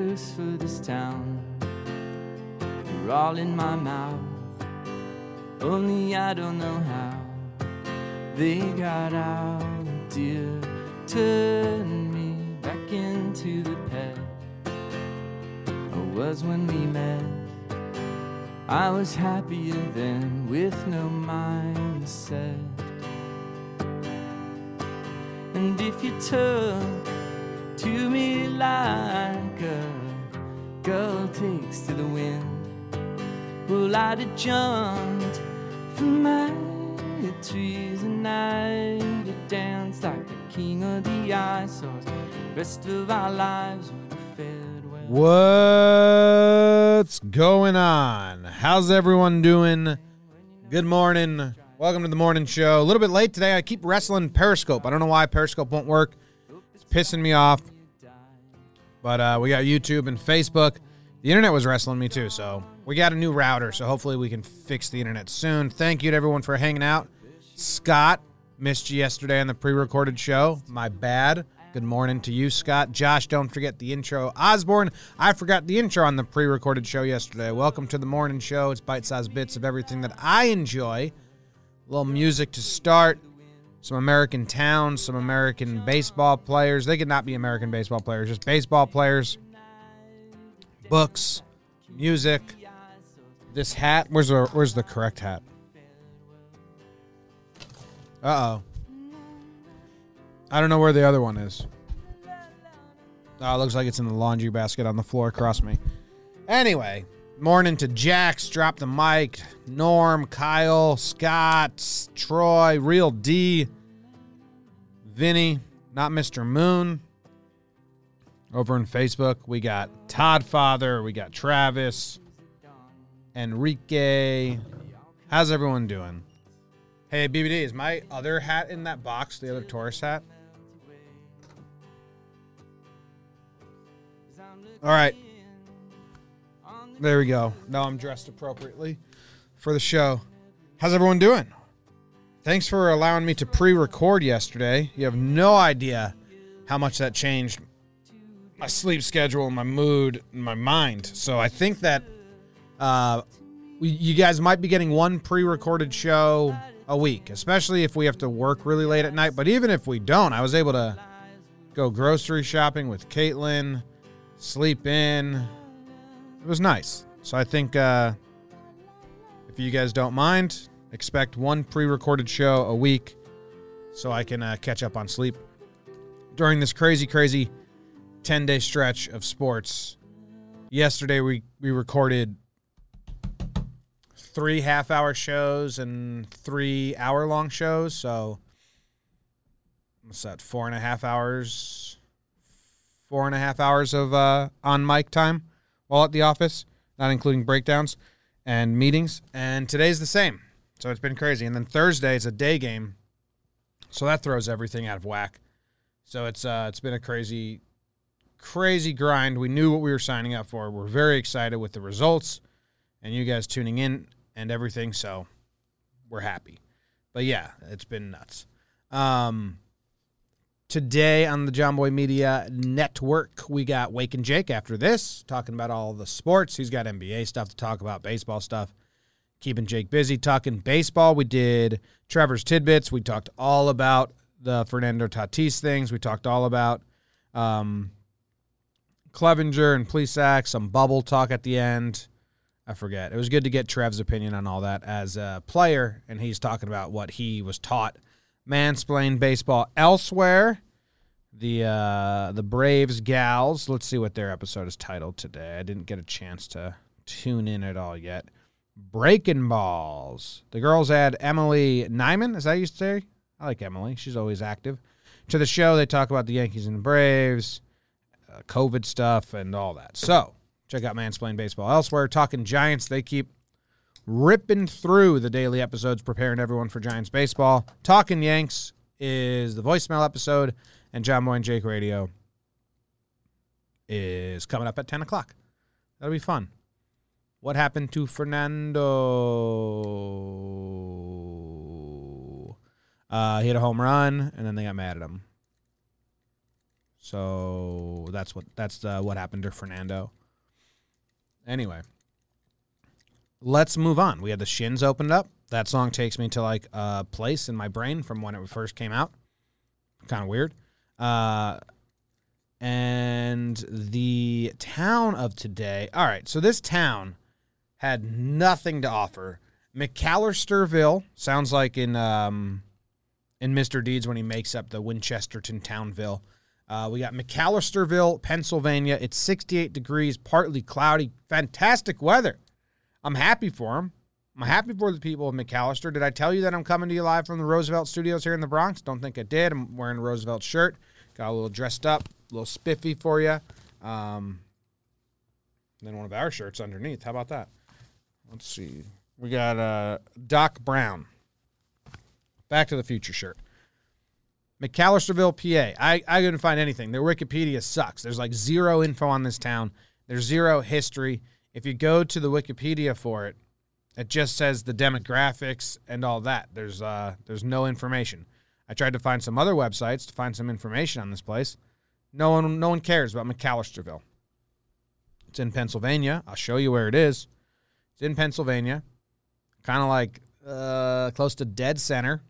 curse for this town. They're all in my mouth. Only I don't know how they got out. Dear, turn me back into the pet I was when we met. I was happier then with no mindset. And if you took to me like a girl takes to the wind, well, I'd have jumped from my trees and I'd have danced like the king of the. Or the rest of our lives would have fared well. What's going on? How's everyone doing? Good morning. Welcome to the morning show. A little bit late today. I keep wrestling Periscope. I don't know why Periscope won't work. It's pissing me off. But uh, we got YouTube and Facebook. The internet was wrestling me too, so we got a new router. So hopefully we can fix the internet soon. Thank you to everyone for hanging out. Scott missed you yesterday on the pre-recorded show. My bad. Good morning to you, Scott. Josh, don't forget the intro. Osborne, I forgot the intro on the pre-recorded show yesterday. Welcome to the morning show. It's bite-sized bits of everything that I enjoy. A little music to start. Some American towns, some American baseball players. They could not be American baseball players, just baseball players. Books, music. This hat. Where's the Where's the correct hat? Uh oh. I don't know where the other one is. Oh, looks like it's in the laundry basket on the floor across me. Anyway, morning to Jax, drop the mic, Norm, Kyle, Scott, Troy, Real D, Vinny, not Mr. Moon. Over in Facebook, we got Todd Father, we got Travis, Enrique. How's everyone doing? Hey, BBD, is my other hat in that box, the other Taurus hat? All right. There we go. Now I'm dressed appropriately for the show. How's everyone doing? Thanks for allowing me to pre record yesterday. You have no idea how much that changed my sleep schedule, my mood, and my mind. So I think that uh, you guys might be getting one pre recorded show a week, especially if we have to work really late at night. But even if we don't, I was able to go grocery shopping with Caitlin, sleep in. It was nice. So I think uh, if you guys don't mind, expect one pre recorded show a week so I can uh, catch up on sleep during this crazy, crazy 10 day stretch of sports. Yesterday, we, we recorded three half hour shows and three hour long shows. So, what's that? Four and a half hours, four and a half hours of uh, on mic time while at the office, not including breakdowns and meetings. And today's the same. So, it's been crazy. And then Thursday is a day game. So, that throws everything out of whack. So, it's uh, it's been a crazy, crazy grind. We knew what we were signing up for. We're very excited with the results and you guys tuning in and everything. So we're happy. But yeah, it's been nuts. Um, today on the Jomboy Media Network, we got Wake and Jake after this, talking about all the sports. He's got NBA stuff to talk about, baseball stuff. Keeping Jake busy talking baseball. We did Trevor's tidbits. We talked all about the Fernando Tatis things. We talked all about um, Clevenger and Plesac, some bubble talk at the end. I forget. It was good to get Trev's opinion on all that as a player, and he's talking about what he was taught mansplain baseball elsewhere. The uh, the Braves gals. Let's see what their episode is titled today. I didn't get a chance to tune in at all yet. Breaking balls. The girls add Emily Nyman. Is that you say? I like Emily. She's always active. To the show, they talk about the Yankees and the Braves, uh, COVID stuff, and all that. So check out Mansplain Baseball elsewhere. Talking Giants, they keep ripping through the daily episodes, preparing everyone for Giants baseball. Talking Yanks is the voicemail episode, and Jomboy and Jake Radio is coming up at 10 o'clock. That'll be fun. What happened to Fernando? Uh, he hit a home run, and then they got mad at him. So that's what that's uh, what happened to Fernando. Anyway, let's move on. We had the Shins opened up. That song takes me to like a place in my brain from when it first came out. Kind of weird. Uh, and the town of today. All right, so this town had nothing to offer. McAllisterville sounds like in um, in Mr. Deeds when he makes up the Winchesterton Townville. Uh, we got McAllisterville, Pennsylvania. It's 68 degrees, partly cloudy, fantastic weather. I'm happy for them. I'm happy for the people of McAllister. Did I tell you that I'm coming to you live from the Roosevelt Studios here in the Bronx? Don't think I did. I'm wearing a Roosevelt shirt. Got a little dressed up, a little spiffy for you. Um, then one of our shirts underneath. How about that? Let's see. We got uh, Doc Brown. Back to the Future shirt. McAllisterville, PA. I, I couldn't find anything. Their Wikipedia sucks. There's like zero info on this town. There's zero history. If you go to the Wikipedia for it, it just says the demographics and all that. There's uh there's no information. I tried to find some other websites to find some information on this place. No one no one cares about McAllisterville. It's in Pennsylvania. I'll show you where it is. It's in Pennsylvania. Kind of like uh close to dead center.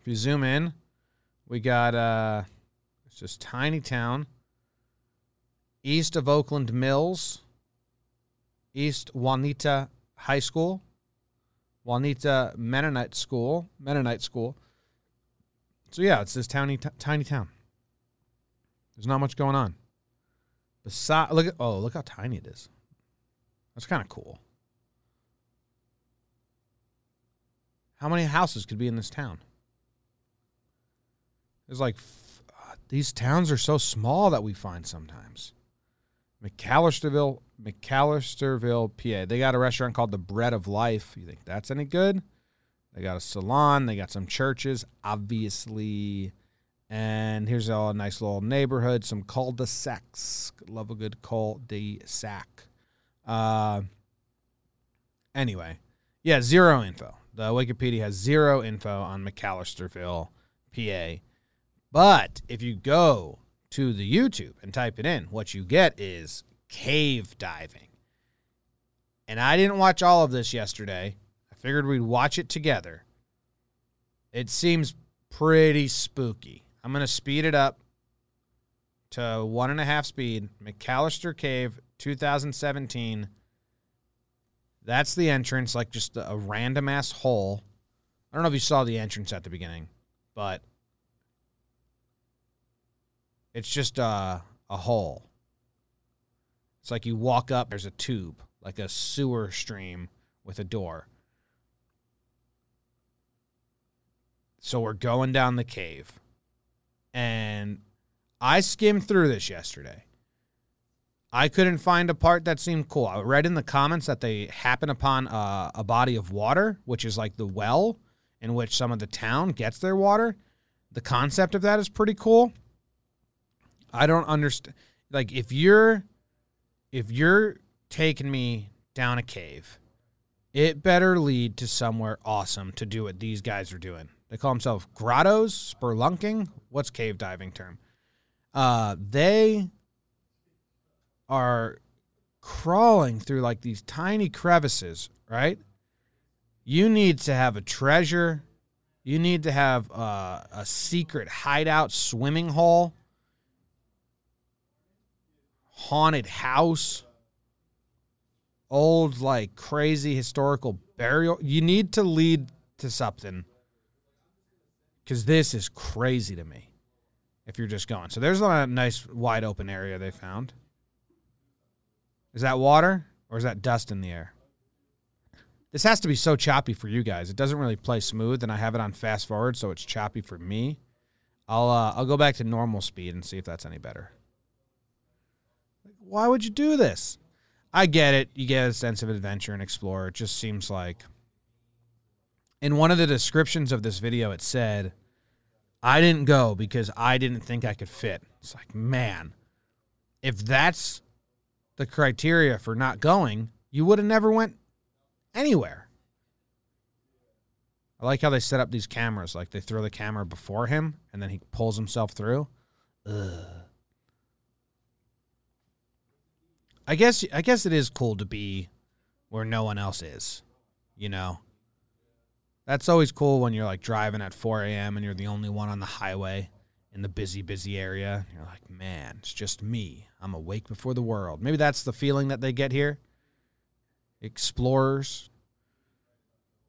If you zoom in, we got uh it's just tiny town east of Oakland Mills, East Juniata High School, Juniata Mennonite School, Mennonite School. So yeah, it's this tiny t- tiny town. There's not much going on. Beside, look at oh, look how tiny it is. That's kind of cool. How many houses could be in this town? There's like f- uh, these towns are so small that we find sometimes. McAllisterville, McAllisterville, PA. They got a restaurant called the Bread of Life. You think that's any good? They got a salon. They got some churches, obviously. And here's a nice little neighborhood, some cul-de-sacs. Love a good cul-de-sac. Uh, anyway, yeah, zero info. The Wikipedia has zero info on McAllisterville, PA. But if you go to the YouTube and type it in, what you get is cave diving. And I didn't watch all of this yesterday. I figured we'd watch it together. It seems pretty spooky. I'm going to speed it up to one and a half speed. McAllister Cave 2017. That's the entrance, like just a random ass hole. I don't know if you saw the entrance at the beginning, but it's just a, a hole. It's like you walk up, there's a tube, like a sewer stream with a door. So we're going down the cave. And I skimmed through this yesterday. I couldn't find a part that seemed cool. I read in the comments that they happen upon a, a body of water, which is like the well in which some of the town gets their water. The concept of that is pretty cool. I don't understand. Like if you're if you're taking me down a cave, it better lead to somewhere awesome to do what these guys are doing. They call themselves grottos, spelunking. What's cave diving term? Uh, they are crawling through like these tiny crevices, right? You need to have a treasure. You need to have uh, a secret hideout swimming hole haunted house, old like crazy historical burial. You need to lead to something because this is crazy to me. If you're just going, so there's a nice wide open area they found. Is that water or is that dust in the air? This has to be so choppy for you guys. It doesn't really play smooth, and I have it on fast forward, so it's choppy for me. I'll uh, I'll go back to normal speed and see if that's any better. Why would you do this? I get it. You get a sense of adventure and explore. It just seems like. In one of the descriptions of this video, it said, I didn't go because I didn't think I could fit. It's like, man, if that's the criteria for not going, you would have never went anywhere. I like how they set up these cameras. Like they throw the camera before him and then he pulls himself through. I guess I guess it is cool to be where no one else is. You know, that's always cool when you're like driving at 4 a.m. and you're the only one on the highway in the busy, busy area. You're like, man, it's just me. I'm awake before the world. Maybe that's the feeling that they get here. Explorers.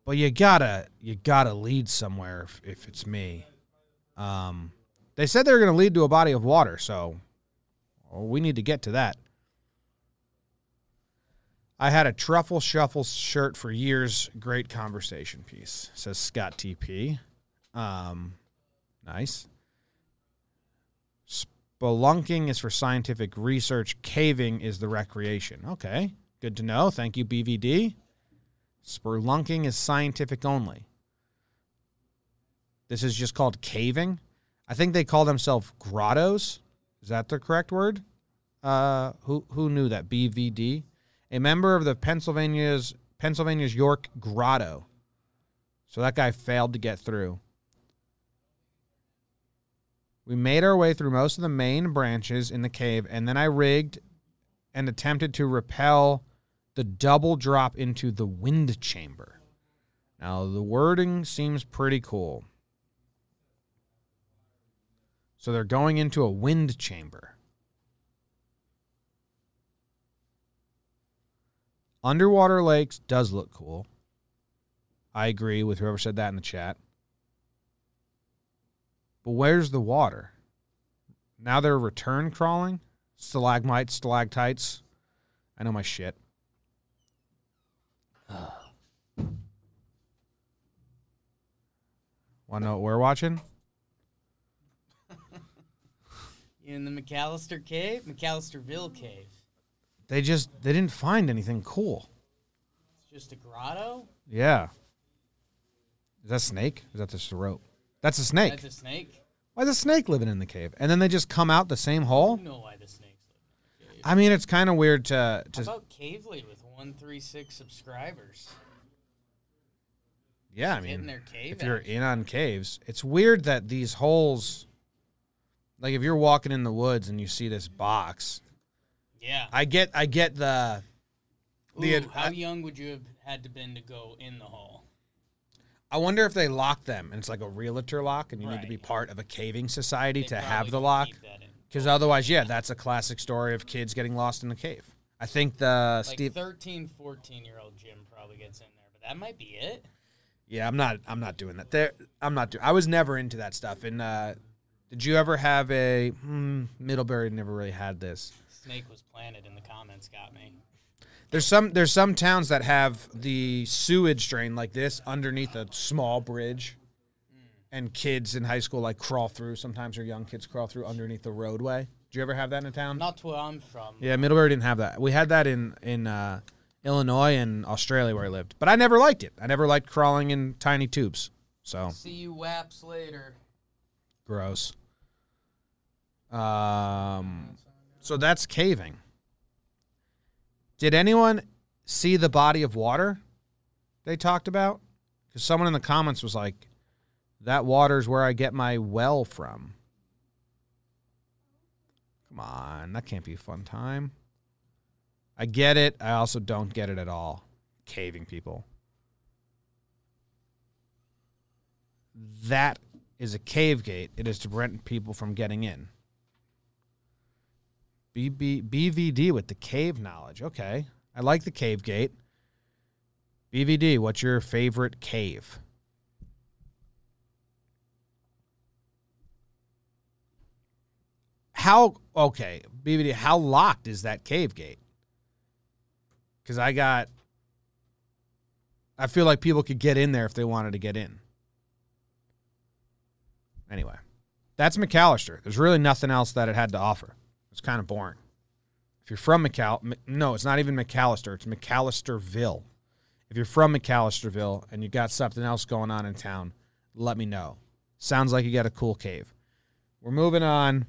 But you gotta you gotta lead somewhere if, if it's me. Um, they said they were gonna lead to a body of water, so well, we need to get to that. I had a truffle shuffle shirt for years. Great conversation piece, says Scott TP. Um, nice. Spelunking is for scientific research. Caving is the recreation. Okay, good to know. Thank you, BVD. Spelunking is scientific only. This is just called caving. I think they call themselves grottos. Is that the correct word? Uh, who who knew that? BVD a member of the Pennsylvania's Pennsylvania's York Grotto. So that guy failed to get through. We made our way through most of the main branches in the cave, and then I rigged and attempted to repel the double drop into the wind chamber. Now, the wording seems pretty cool. So they're going into a wind chamber. Underwater lakes does look cool. I agree with whoever said that in the chat. But where's the water? Now they're return crawling? Stalagmites, stalactites. I know my shit. Want to know what we're watching? In the McAllister Cave? McAllisterville Cave. They just they didn't find anything cool. It's just a grotto? Yeah. Is that a snake? Is that just a rope? That's a snake. That's a snake? Why's a snake living in the cave? And then they just come out the same hole? You know why the snake's living in the cave. I mean, it's kind of weird to How to about Cavely with 136 subscribers? yeah. I mean, their cave if you're in on caves, it's weird that these holes, like if you're walking in the woods and you see this box, Yeah. I get I get the the Ooh, how I, young would you have had to been to go in the hole? I wonder if they lock them and it's like a realtor lock and you need to be part of a caving society They to have the lock. keep that in. Because otherwise, yeah, that's a classic story of kids getting lost in the cave. I think the Like Steve. 13, 14 year old Jim probably gets in there, but that might be it. Yeah, I'm not. I'm not doing that. There, I'm not doing. I was never into that stuff. And uh, did you ever have a hmm, Middlebury? Never really had this. Snake was planted in the comments, got me. There's some. There's some towns that have the sewage drain like this underneath a small bridge, and kids in high school like crawl through. Sometimes or young kids crawl through underneath the roadway. Did you ever have that in a town? Not where I'm from. Yeah, Middlebury didn't have that. We had that in in uh, Illinois and Australia where I lived, but I never liked it. I never liked crawling in tiny tubes. So See you waps later. gross. Um, so that's caving. Did anyone see the body of water they talked about? Because someone in the comments was like, "That water's where I get my well from." Come on, that can't be a fun time. I get it. I also don't get it at all. Caving people. That is a cave gate. It is to prevent people from getting in. BB, BVD with the cave knowledge. Okay. I like the cave gate. BVD, what's your favorite cave? How, okay, BVD, how locked is that cave gate? Because I got, I feel like people could get in there if they wanted to get in. Anyway, that's McAllister. There's really nothing else that it had to offer. It's kind of boring. If you're from McAll, M- no, it's not even McAllister. It's McAllisterville. If you're from McAllisterville and you got something else going on in town, let me know. Sounds like you got a cool cave. We're moving on.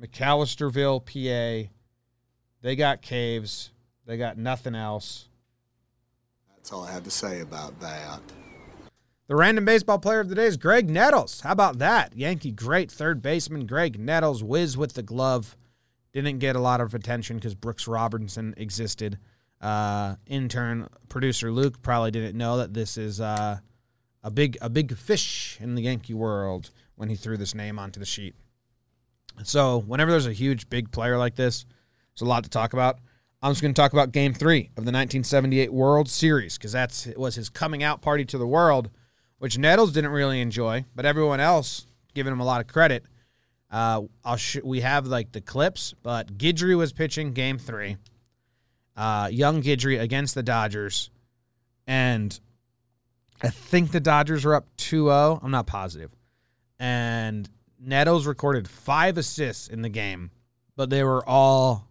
McAllisterville, PA. They got caves. They got nothing else. That's all I have to say about that. The random baseball player of the day is Graig Nettles. How about that? Yankee great third baseman Graig Nettles whiz with the glove. Didn't get a lot of attention because Brooks Robinson existed. Uh, intern producer Luke probably didn't know that this is uh, a big a big fish in the Yankee world when he threw this name onto the sheet. So whenever there's a huge big player like this, there's a lot to talk about. I'm just going to talk about Game Three of the 1978 World Series because that's was his coming out party to the world, which Nettles didn't really enjoy, but everyone else giving him a lot of credit. Uh, I'll sh- we have like the clips, but Guidry was pitching Game Three. Uh, young Guidry against the Dodgers, and I think the Dodgers are up 2-0. I'm not positive. And Nettles recorded five assists in the game, but they were all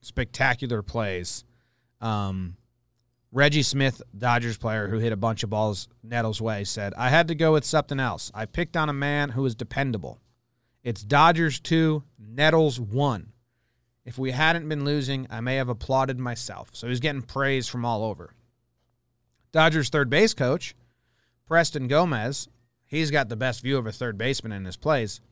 spectacular plays. Um, Reggie Smith, Dodgers player who hit a bunch of balls Nettles' way, said, I had to go with something else. I picked on a man who is dependable. It's Dodgers 2, Nettles 1. If we hadn't been losing, I may have applauded myself. So he's getting praise from all over. Dodgers third base coach, Preston Gomez, he's got the best view of a third baseman in his plays.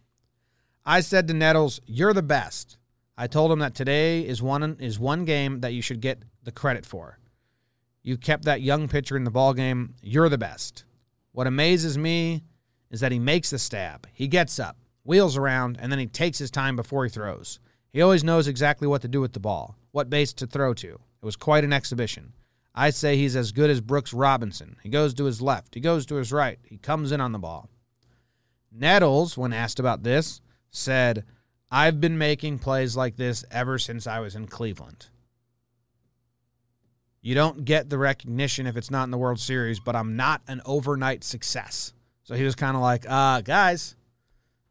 I said to Nettles, You're the best. I told him that today is one is one game that you should get the credit for. You kept that young pitcher in the ball game. You're the best. What amazes me is that he makes the stab. He gets up, wheels around, and then he takes his time before he throws. He always knows exactly what to do with the ball, what base to throw to. It was quite an exhibition. I say he's as good as Brooks Robinson. He goes to his left, he goes to his right, he comes in on the ball. Nettles, when asked about this, said, I've been making plays like this ever since I was in Cleveland. You don't get the recognition if it's not in the World Series, but I'm not an overnight success. So he was kind of like, uh, guys,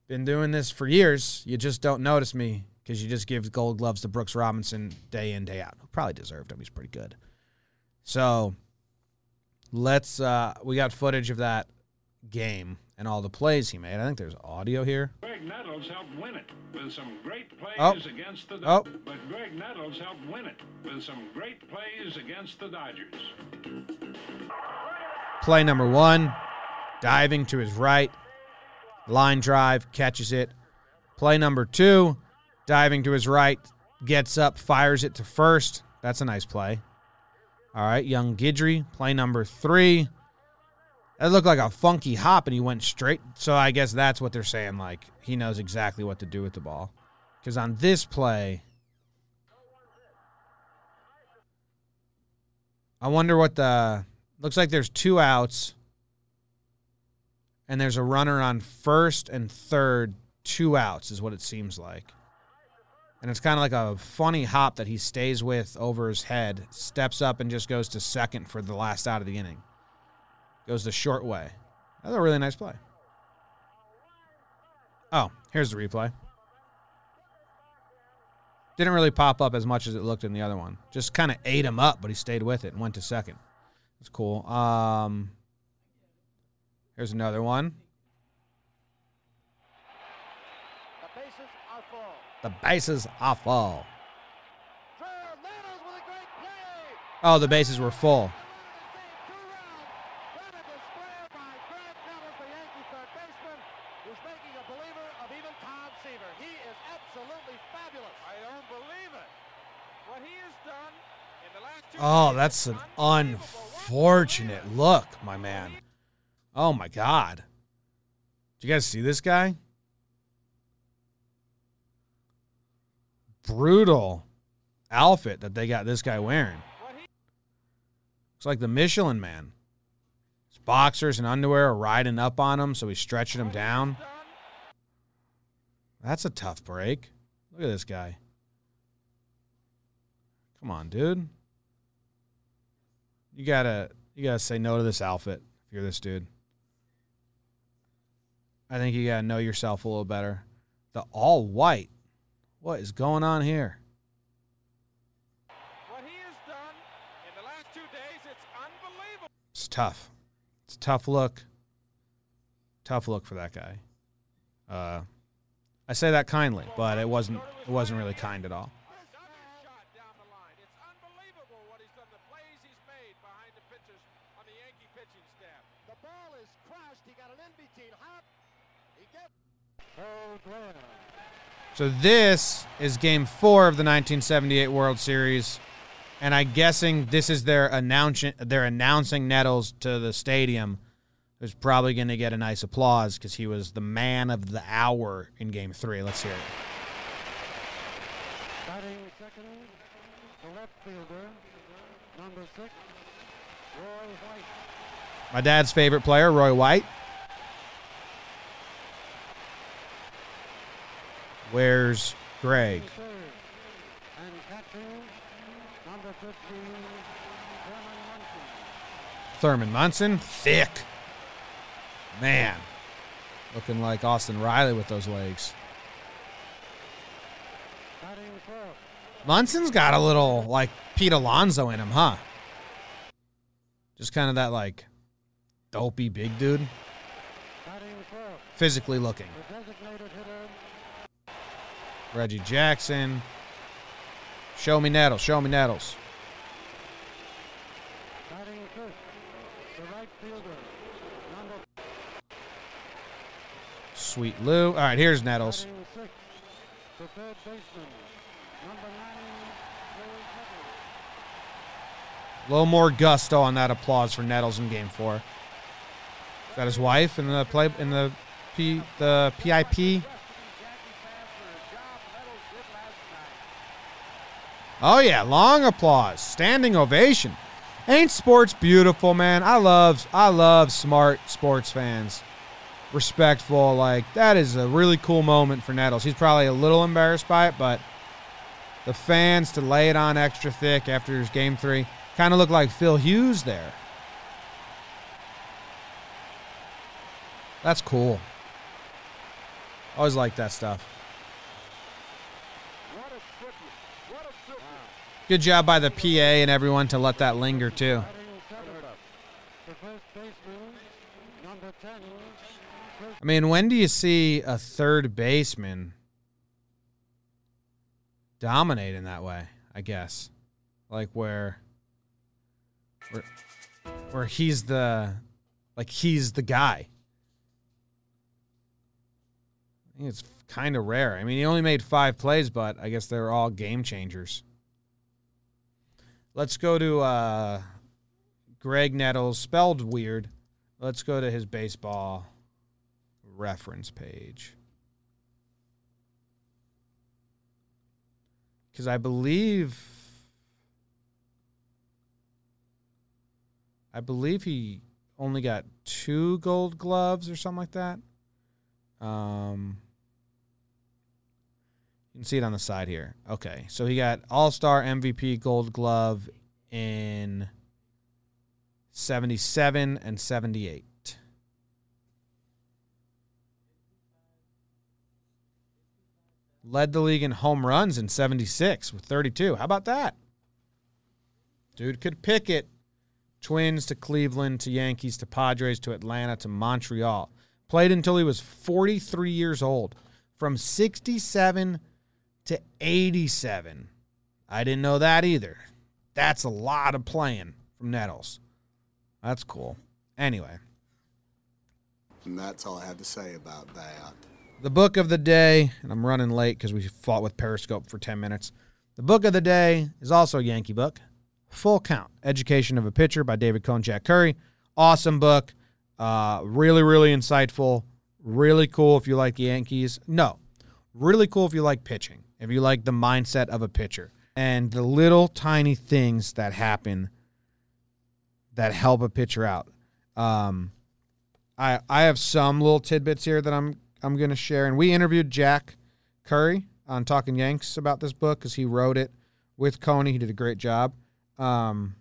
been doing this for years. You just don't notice me because you just give gold gloves to Brooks Robinson day in, day out. Probably deserved him. He's pretty good. So let's, uh, we got footage of that game and all the plays he made. I think there's audio here. Graig Nettles helped win it with some great plays Oh. against the Oh. Dodgers. But Graig Nettles helped win it with some great plays against the Dodgers. Play number one, diving to his right, line drive, catches it. Play number two, diving to his right, gets up, fires it to first. That's a nice play. All right, young Guidry, play number three. That looked like a funky hop, and he went straight. So I guess that's what they're saying. Like he knows exactly what to do with the ball. Because on this play, I wonder what the looks like. There's two outs, and there's a runner on first and third. Two outs is what it seems like. And it's kind of like a funny hop that he stays with over his head, steps up, and just goes to second for the last out of the inning. Goes the short way. That's a really nice play. Oh, here's the replay. Didn't really pop up as much as it looked in the other one. Just kind of ate him up, but he stayed with it and went to second. That's cool. Um, here's another one. The bases are full. The bases are full. Drew Nettles with a great play. Oh, the bases were full. What a display by Graig Nettles, the Yankee third baseman, who's making a believer of even Tom Seaver. He is absolutely fabulous. I don't believe it. What he has done in the last two Oh, that's an unfortunate look, my man. Oh my god. Do you guys see this guy? Brutal outfit that they got this guy wearing. Looks like the Michelin man. His boxers and underwear are riding up on him, so he's stretching him down. That's a tough break. Look at this guy. Come on, dude. You gotta you gotta say no to this outfit if you're this dude. I think you gotta know yourself a little better. The all white. What is going on here? What he has done in the last two days, it's unbelievable. It's tough. It's a tough look. Tough look for that guy. Uh, I say that kindly, but it wasn't. It wasn't really kind at all. So this is game four of the 1978 World Series, and I'm guessing this is their announcing they're announcing Nettles to the stadium, who's probably going to get a nice applause because he was the man of the hour in game three. Let's hear it. Batting second, the left fielder, number six, Roy White. My dad's favorite player, Roy White. Where's Graig? Third, and catching, number 15, Thurman Munson. Thurman Munson, thick. Man, looking like Austin Riley with those legs. Munson's got a little like Pete Alonso in him, huh? Just kind of that like dopey big dude, physically looking. The designated hitter, Reggie Jackson. Show me Nettles. Show me Nettles. batting fifth, the right fielder, Sweet Lou. All right, here's Nettles. batting sixth, the third baseman, number nine, Joey Hubbard. A little more gusto on that applause for Nettles in Game Four. Got his wife in the play in the P the PIP? Oh yeah, long applause, standing ovation. Ain't sports beautiful, man? I love I love smart sports fans. Respectful, like that is a really cool moment for Nettles. He's probably a little embarrassed by it, but the fans to lay it on extra thick after his game three kind of looked like Phil Hughes there. That's cool. Always like that stuff. Good job by the PA and everyone to let that linger too. Batting seventh, the first baseman, number 10, Chris I mean, when do you see a third baseman dominate in that way? I guess, like where, where, where he's the, like he's the guy. I think it's kind of rare. I mean, he only made five plays, but I guess they're all game changers. Let's go to uh, Graig Nettles, spelled weird. Let's go to his baseball reference page. Because I believe. I believe he only got two gold gloves or something like that. Um, can see it on the side here. Okay, so he got All Star MVP Gold Glove in 77 and 78. Led the league in home runs in 76 with 32. How about that? Dude could pick it. Twins to Cleveland to Yankees to Padres to Atlanta to Montreal. Played until he was 43 years old. From 67 to 87. I didn't know that either. That's a lot of playing from Nettles. That's cool. Anyway, And that's all I have to say about that. the book of the day, and I'm running late because we fought with Periscope for 10 minutes. The book of the day is also a Yankee book. Full Count Education of a Pitcher by David Cone Jack Curry. Awesome book. Uh, really, really insightful. Really cool if you like the Yankees. No, really cool if you like pitching, if you like the mindset of a pitcher and the little tiny things that happen that help a pitcher out. Um, I I have some little tidbits here that I'm I'm going to share. And we interviewed Jack Curry on Talking Yanks about this book because he wrote it with Coney. He did a great job. Um,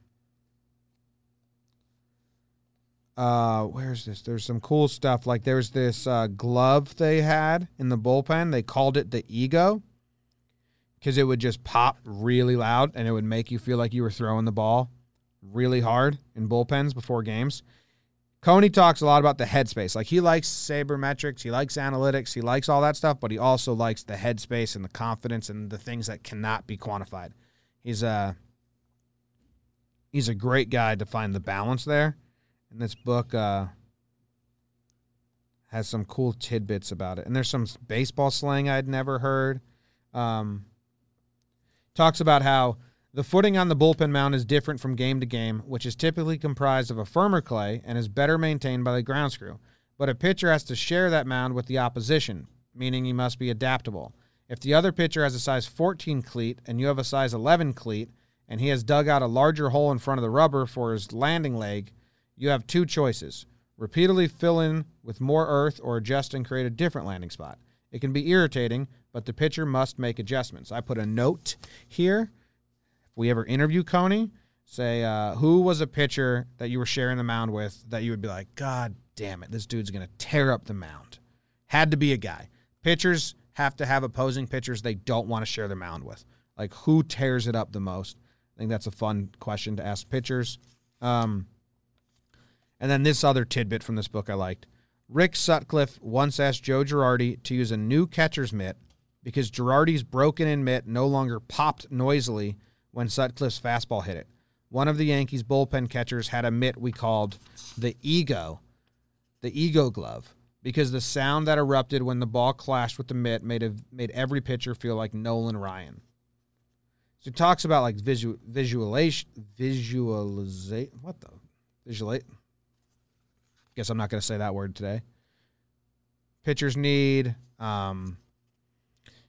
uh, where's this? There's some cool stuff. Like there's this uh, glove they had in the bullpen. They called it the Ego because it would just pop really loud and it would make you feel like you were throwing the ball really hard in bullpens before games. Coney talks a lot about the headspace. Like he likes sabermetrics, he likes analytics, he likes all that stuff, but he also likes the headspace and the confidence and the things that cannot be quantified. He's a he's a great guy to find the balance there. And this book uh has some cool tidbits about it, and there's some baseball slang I'd never heard. Um, talks about how the footing on the bullpen mound is different from game to game, which is typically comprised of a firmer clay and is better maintained by the ground screw. But a pitcher has to share that mound with the opposition, meaning he must be adaptable. If the other pitcher has a size 14 cleat and you have a size 11 cleat, and he has dug out a larger hole in front of the rubber for his landing leg, you have two choices repeatedly fill in with more earth or adjust and create a different landing spot. It can be irritating, but the pitcher must make adjustments. I put a note here. If we ever interview Coney, say uh, who was a pitcher that you were sharing the mound with that you would be like, God damn it, this dude's going to tear up the mound. Had to be a guy. Pitchers have to have opposing pitchers they don't want to share the mound with. Like who tears it up the most? I think that's a fun question to ask pitchers. Um, and then this other tidbit from this book I liked. Rick Sutcliffe once asked Joe Girardi to use a new catcher's mitt because Girardi's broken in mitt no longer popped noisily when Sutcliffe's fastball hit it. One of the Yankees bullpen catchers had a mitt we called the ego, the ego glove, because the sound that erupted when the ball clashed with the mitt made a, made every pitcher feel like Nolan Ryan. So he talks about like visual visualization, visualization. What the visualate? Guess I'm not going to say that word today. Pitchers need, um,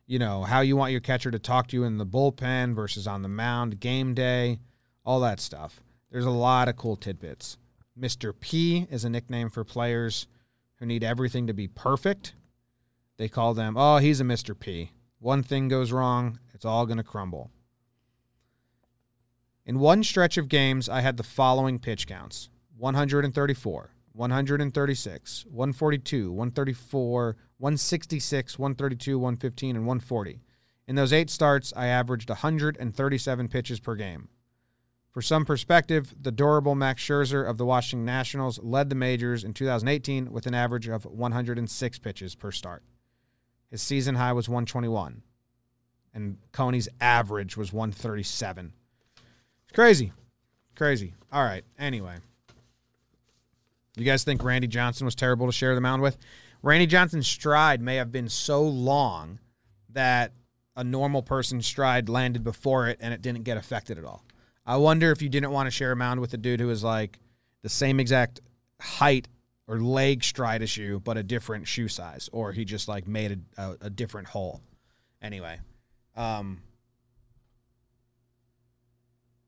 you know, how you want your catcher to talk to you in the bullpen versus on the mound, game day, all that stuff. There's a lot of cool tidbits. Mr. P is a nickname for players who need everything to be perfect. They call them, oh, he's a Mr. P. One thing goes wrong, it's all going to crumble. In one stretch of games, I had the following pitch counts 134, 136, 142, 134, 166, 132, 115, and 140. In those eight starts, I averaged 137 pitches per game. For some perspective, the durable Max Scherzer of the Washington Nationals led the majors in 2018 with an average of 106 pitches per start. His season high was 121, and Coney's average was 137. It's crazy. Crazy. All right. Anyway. You guys think Randy Johnson was terrible to share the mound with? Randy Johnson's stride may have been so long that a normal person's stride landed before it and it didn't get affected at all. I wonder if you didn't want to share a mound with a dude who was like the same exact height or leg stride as you, but a different shoe size, or he just like made a, a, a different hole. Anyway, um,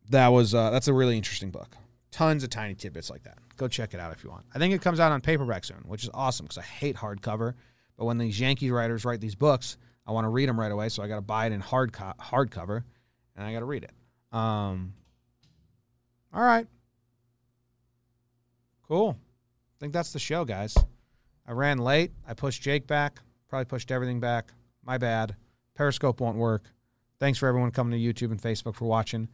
that was uh, that's a really interesting book. Tons of tiny tidbits like that. Go check it out if you want. I think it comes out on paperback soon, which is awesome because I hate hardcover. But when these Yankee writers write these books, I want to read them right away, so I got to buy it in hard co- hardcover, and I got to read it. Um, all right, cool. I think that's the show, guys. I ran late. I pushed Jake back. Probably pushed everything back. My bad. Periscope won't work. Thanks for everyone coming to YouTube and Facebook for watching.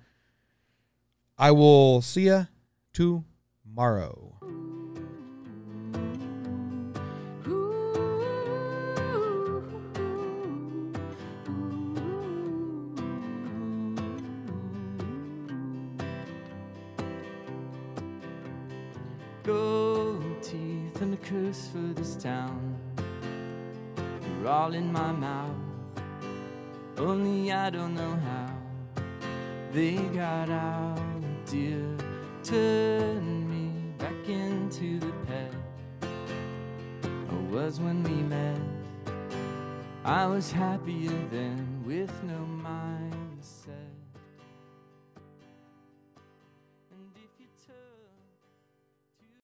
I will see you tomorrow. Gold teeth and a curse for this town. They're all in my mouth. Only I don't know how they got out. Dear, turn me back into the pet I was when we met. I was happier then with no mind.